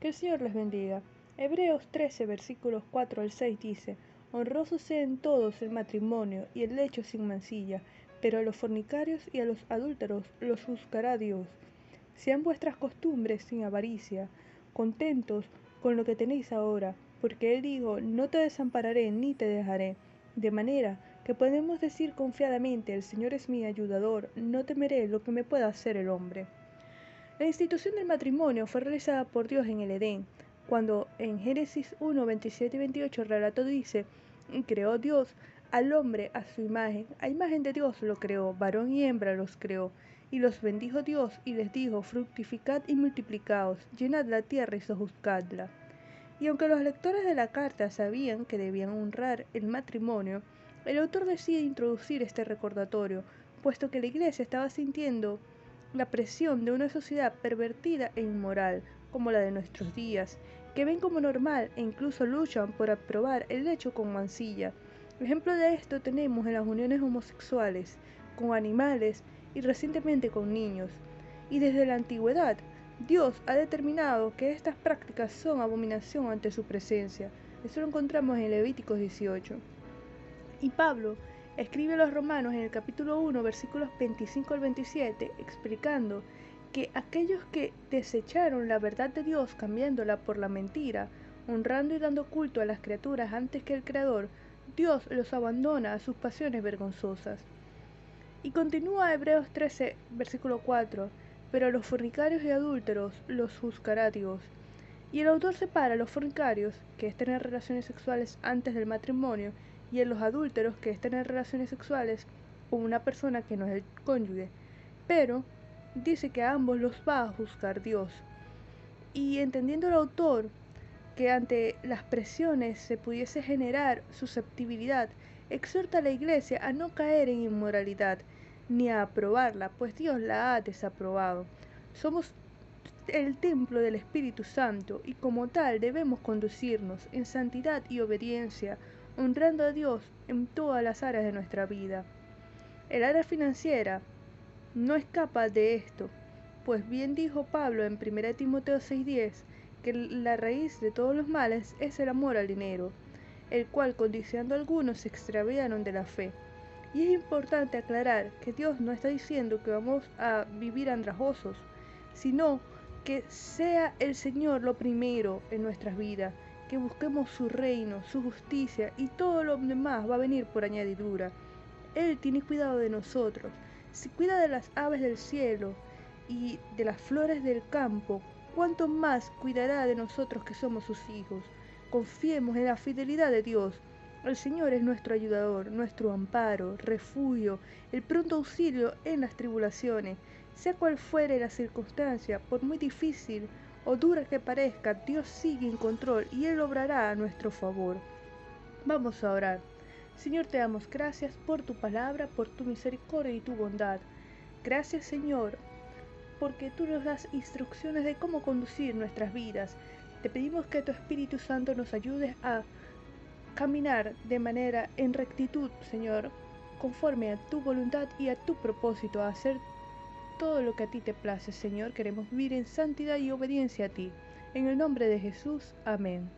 Que el Señor les bendiga. Hebreos 13, versículos 4 al 6 dice, Honrosos sean todos el matrimonio y el lecho sin mancilla, pero a los fornicarios y a los adúlteros los juzgará Dios. Sean vuestras costumbres sin avaricia, contentos con lo que tenéis ahora, porque Él dijo, no te desampararé ni te dejaré. De manera que podemos decir confiadamente, el Señor es mi ayudador, no temeré lo que me pueda hacer el hombre. La institución del matrimonio fue realizada por Dios en el Edén, cuando en Génesis 1, 27 y 28 el relato dice, creó Dios al hombre a su imagen, a imagen de Dios lo creó, varón y hembra los creó, y los bendijo Dios y les dijo, fructificad y multiplicaos, llenad la tierra y sojuzgadla. Y aunque los lectores de la carta sabían que debían honrar el matrimonio, el autor decide introducir este recordatorio, puesto que la iglesia estaba sintiendo la presión de una sociedad pervertida e inmoral, como la de nuestros días, que ven como normal e incluso luchan por aprobar el hecho con mancilla. Ejemplo de esto tenemos en las uniones homosexuales, con animales y recientemente con niños. Y desde la antigüedad, Dios ha determinado que estas prácticas son abominación ante su presencia. Eso lo encontramos en Levíticos 18. Y Pablo escribe a los romanos en el capítulo 1, versículos 25 al 27, explicando que aquellos que desecharon la verdad de Dios cambiándola por la mentira, honrando y dando culto a las criaturas antes que el Creador, Dios los abandona a sus pasiones vergonzosas. Y continúa Hebreos 13, versículo 4, pero a los fornicarios y adúlteros los juzgará Dios. Y el autor separa a los fornicarios, que es tener relaciones sexuales antes del matrimonio, y en los adúlteros, que es tener relaciones sexuales con una persona que no es el cónyuge. Pero dice que a ambos los va a juzgar Dios. Y entendiendo el autor que ante las presiones se pudiese generar susceptibilidad, exhorta a la iglesia a no caer en inmoralidad, ni a aprobarla, pues Dios la ha desaprobado. Somos el templo del Espíritu Santo y como tal debemos conducirnos en santidad y obediencia, honrando a Dios en todas las áreas de nuestra vida. El área financiera no escapa de esto, pues bien dijo Pablo en 1 Timoteo 6:10 que la raíz de todos los males es el amor al dinero, el cual condicionando a algunos se extraviaron de la fe. Y es importante aclarar que Dios no está diciendo que vamos a vivir andrajosos, sino que sea el Señor lo primero en nuestras vidas, que busquemos su reino, su justicia y todo lo demás va a venir por añadidura. Él tiene cuidado de nosotros. Si cuida de las aves del cielo y de las flores del campo, ¿cuánto más cuidará de nosotros que somos sus hijos? Confiemos en la fidelidad de Dios. El Señor es nuestro ayudador, nuestro amparo, refugio, el pronto auxilio en las tribulaciones. Sea cual fuere la circunstancia, por muy difícil o dura que parezca, Dios sigue en control y Él obrará a nuestro favor. Vamos a orar. Señor, te damos gracias por tu palabra, por tu misericordia y tu bondad. Gracias, Señor, porque tú nos das instrucciones de cómo conducir nuestras vidas. Te pedimos que tu Espíritu Santo nos ayude a caminar de manera en rectitud, Señor, conforme a tu voluntad y a tu propósito, a hacer todo lo que a ti te place, Señor. Queremos vivir en santidad y obediencia a ti. En el nombre de Jesús, amén.